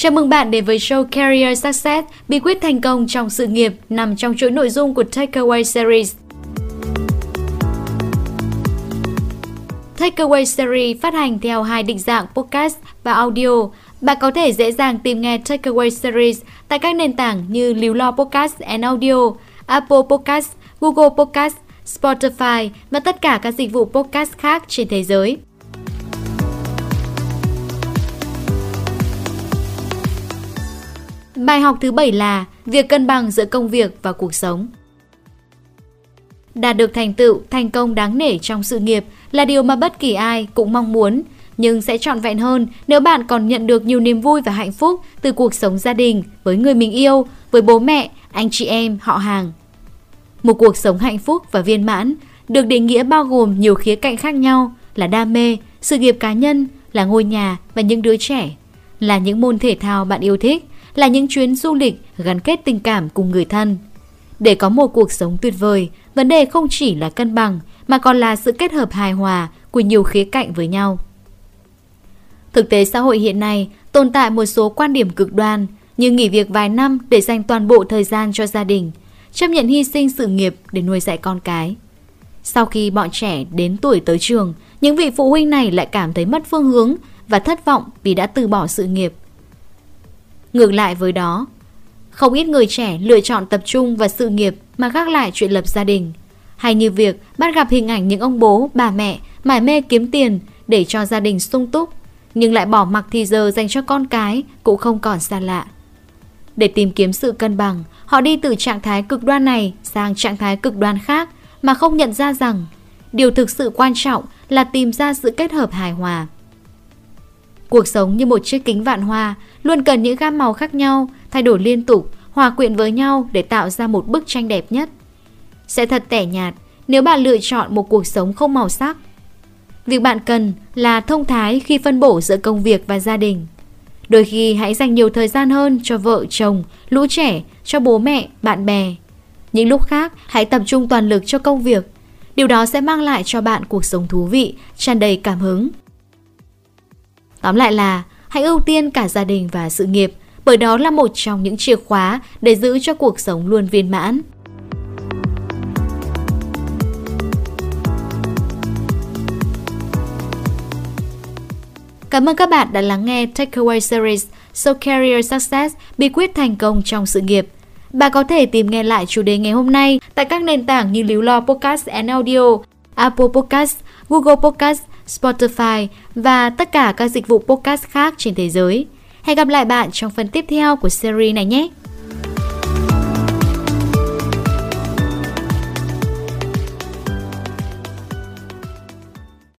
Chào mừng bạn đến với show Career Success, bí quyết thành công trong sự nghiệp nằm trong chuỗi nội dung của Takeaway Series. Takeaway Series phát hành theo hai định dạng podcast và audio. Bạn có thể dễ dàng tìm nghe Takeaway Series tại các nền tảng như Líu Lo Podcast and Audio, Apple Podcast, Google Podcast, Spotify và tất cả các dịch vụ podcast khác trên thế giới. Bài học thứ bảy là việc cân bằng giữa công việc và cuộc sống. Đạt được thành tựu, thành công đáng nể trong sự nghiệp là điều mà bất kỳ ai cũng mong muốn, nhưng sẽ trọn vẹn hơn nếu bạn còn nhận được nhiều niềm vui và hạnh phúc từ cuộc sống gia đình, với người mình yêu, với bố mẹ, anh chị em, họ hàng. Một cuộc sống hạnh phúc và viên mãn được định nghĩa bao gồm nhiều khía cạnh khác nhau là đam mê, sự nghiệp cá nhân, là ngôi nhà và những đứa trẻ, là những môn thể thao bạn yêu thích, là những chuyến du lịch gắn kết tình cảm cùng người thân. Để có một cuộc sống tuyệt vời, vấn đề không chỉ là cân bằng mà còn là sự kết hợp hài hòa của nhiều khía cạnh với nhau. Thực tế xã hội hiện nay tồn tại một số quan điểm cực đoan như nghỉ việc vài năm để dành toàn bộ thời gian cho gia đình, chấp nhận hy sinh sự nghiệp để nuôi dạy con cái. Sau khi bọn trẻ đến tuổi tới trường, những vị phụ huynh này lại cảm thấy mất phương hướng và thất vọng vì đã từ bỏ sự nghiệp Ngược lại với đó, không ít người trẻ lựa chọn tập trung vào sự nghiệp mà gác lại chuyện lập gia đình. Hay như việc bắt gặp hình ảnh những ông bố, bà mẹ mải mê kiếm tiền để cho gia đình sung túc, nhưng lại bỏ mặc thì giờ dành cho con cái cũng không còn xa lạ. Để tìm kiếm sự cân bằng, họ đi từ trạng thái cực đoan này sang trạng thái cực đoan khác mà không nhận ra rằng điều thực sự quan trọng là tìm ra sự kết hợp hài hòa. Cuộc sống như một chiếc kính vạn hoa, luôn cần những gam màu khác nhau, thay đổi liên tục, hòa quyện với nhau để tạo ra một bức tranh đẹp nhất. Sẽ thật tẻ nhạt nếu bạn lựa chọn một cuộc sống không màu sắc. Việc bạn cần là thông thái khi phân bổ giữa công việc và gia đình. Đôi khi hãy dành nhiều thời gian hơn cho vợ, chồng, lũ trẻ, cho bố mẹ, bạn bè. Những lúc khác, hãy tập trung toàn lực cho công việc. Điều đó sẽ mang lại cho bạn cuộc sống thú vị, tràn đầy cảm hứng. Tóm lại là hãy ưu tiên cả gia đình và sự nghiệp bởi đó là một trong những chìa khóa để giữ cho cuộc sống luôn viên mãn. Cảm ơn các bạn đã lắng nghe Takeaway Series So Career Success bí quyết thành công trong sự nghiệp. Bạn có thể tìm nghe lại chủ đề ngày hôm nay tại các nền tảng như Líu Lo Podcast and Audio, Apple Podcast, Google Podcast, Spotify và tất cả các dịch vụ podcast khác trên thế giới. Hẹn gặp lại bạn trong phần tiếp theo của series này nhé!